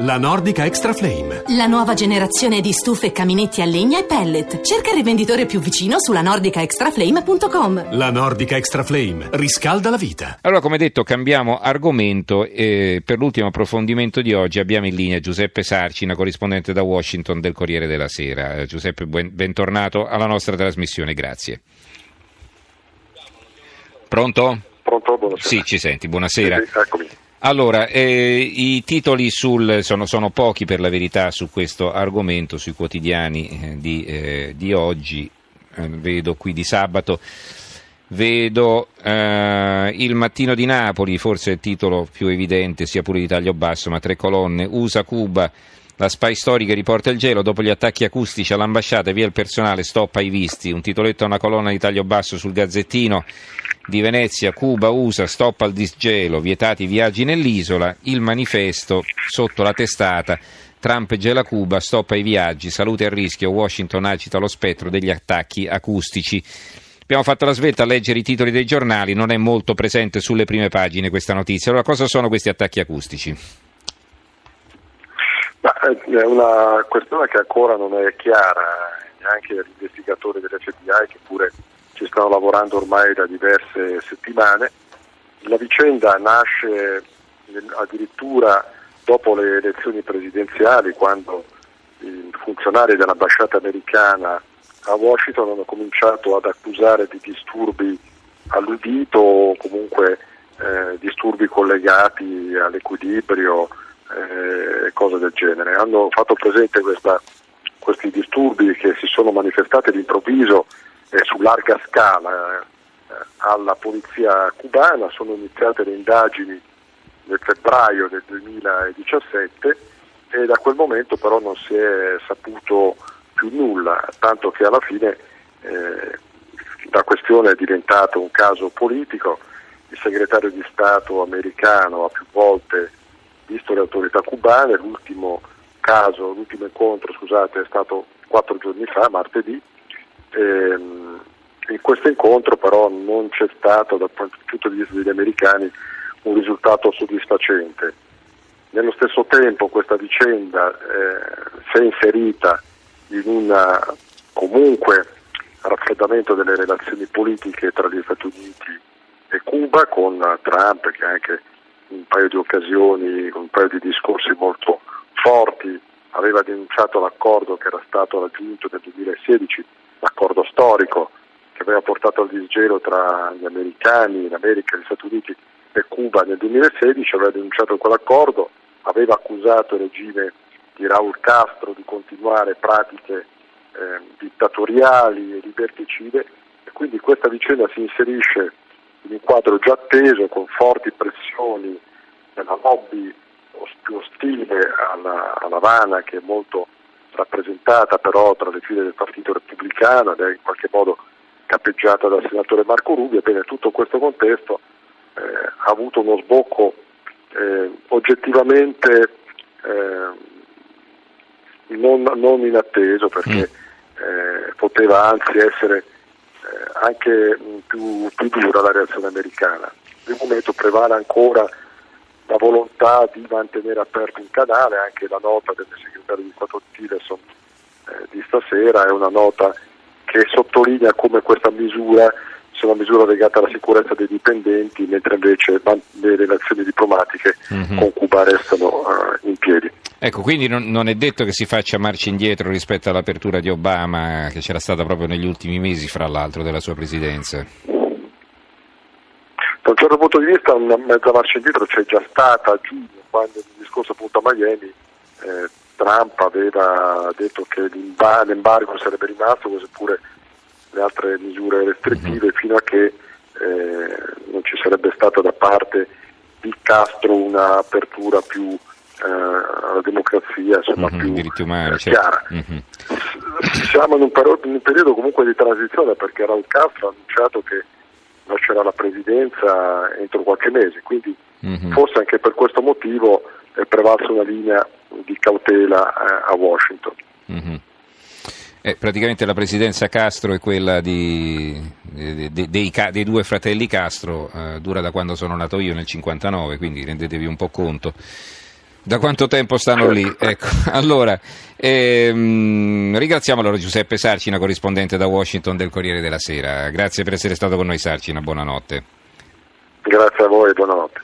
La Nordica Extra Flame. La nuova generazione di stufe, caminetti a legna e pellet. Cerca il rivenditore più vicino sulla nordicaextraflame.com. La Nordica Extra Flame riscalda la vita. Allora, come detto, cambiamo argomento e per l'ultimo approfondimento di oggi abbiamo in linea Giuseppe Sarcina, corrispondente da Washington del Corriere della Sera. Eh, Giuseppe, bentornato alla nostra trasmissione, grazie. Pronto? Pronto, buonasera. Sì, ci senti, buonasera. Sì, sì, eccomi. Allora, eh, i titoli sul, sono, sono, pochi per la verità su questo argomento, sui quotidiani eh, di, eh, di, oggi, eh, vedo qui di sabato, vedo eh, il mattino di Napoli, forse il titolo più evidente, sia pure di taglio basso, ma tre colonne, USA Cuba, la spy storica riporta il gelo, dopo gli attacchi acustici all'ambasciata, via il personale, stoppa i visti, un titoletto a una colonna di taglio basso sul Gazzettino, di Venezia, Cuba, USA, stop al disgelo, vietati i viaggi nell'isola, il manifesto sotto la testata Trump gela Cuba, stop ai viaggi, salute a rischio, Washington agita lo spettro degli attacchi acustici. Abbiamo fatto la svelta a leggere i titoli dei giornali, non è molto presente sulle prime pagine questa notizia. Allora, cosa sono questi attacchi acustici? Ma eh, è una questione che ancora non è chiara, neanche agli investigatori dell'FBI che pure ci stanno lavorando ormai da diverse settimane. La vicenda nasce addirittura dopo le elezioni presidenziali, quando i funzionari dell'ambasciata americana a Washington hanno cominciato ad accusare di disturbi all'udito o comunque eh, disturbi collegati all'equilibrio e eh, cose del genere. Hanno fatto presente questa, questi disturbi che si sono manifestati all'improvviso eh, su larga scala eh, alla polizia cubana, sono iniziate le indagini nel febbraio del 2017 e da quel momento però non si è saputo più nulla, tanto che alla fine eh, la questione è diventata un caso politico, il segretario di Stato americano ha più volte visto le autorità cubane, l'ultimo caso, l'ultimo incontro scusate, è stato quattro giorni fa, martedì, in questo incontro però non c'è stato dal punto di vista degli americani un risultato soddisfacente. Nello stesso tempo questa vicenda eh, si è inserita in un comunque raffreddamento delle relazioni politiche tra gli Stati Uniti e Cuba con Trump che anche in un paio di occasioni, con un paio di discorsi molto forti aveva denunciato l'accordo che era stato raggiunto nel 2016 l'accordo storico che aveva portato al disgelo tra gli americani, l'America, gli Stati Uniti e Cuba nel 2016, aveva denunciato quell'accordo, aveva accusato il regime di Raúl Castro di continuare pratiche eh, dittatoriali e liberticide e quindi questa vicenda si inserisce in un quadro già atteso con forti pressioni della lobby più ostile alla, alla Havana che è molto rappresentata però tra le file del Partito Repubblicano ed è in qualche modo cappeggiata dal senatore Marco Rubio, ebbene tutto questo contesto eh, ha avuto uno sbocco eh, oggettivamente eh, non, non, inatteso perché mm. eh, poteva anzi essere eh, anche più, più dura la reazione americana. Nel momento prevale ancora la volontà di mantenere aperto un canale, anche la nota del segretario di Stato Tillerson eh, di stasera è una nota che sottolinea come questa misura sia una misura legata alla sicurezza dei dipendenti, mentre invece le relazioni diplomatiche mm-hmm. con Cuba restano uh, in piedi. Ecco, quindi non, non, è detto che si faccia marcia indietro rispetto all'apertura di Obama, che c'era stata proprio negli ultimi mesi, fra l'altro, della sua presidenza. Da un certo punto di vista una mezza marcia indietro c'è già stata a giugno, quando nel discorso appunto a Miami eh, Trump aveva detto che l'embargo sarebbe rimasto, seppure le altre misure restrittive, mm-hmm. fino a che eh, non ci sarebbe stata da parte di Castro un'apertura più eh, alla democrazia, insomma, mm-hmm, più umani, eh, certo. chiara. Mm-hmm. Siamo in un, periodo, in un periodo comunque di transizione perché Raul Castro ha annunciato che lascerà la presidenza entro qualche mese, quindi mm-hmm. forse anche per questo motivo è prevalsa una linea di cautela eh, a Washington. Mm-hmm. Eh, praticamente la presidenza Castro è quella di, de, de, dei, dei, due fratelli Castro, eh, dura da quando sono nato io nel 59, quindi rendetevi un po' conto Da quanto tempo stanno lì? Ecco, allora, ehm, ringraziamo allora Giuseppe Sarcina, corrispondente da Washington del Corriere della Sera. Grazie per essere stato con noi Sarcina, buonanotte. Grazie a voi buonanotte.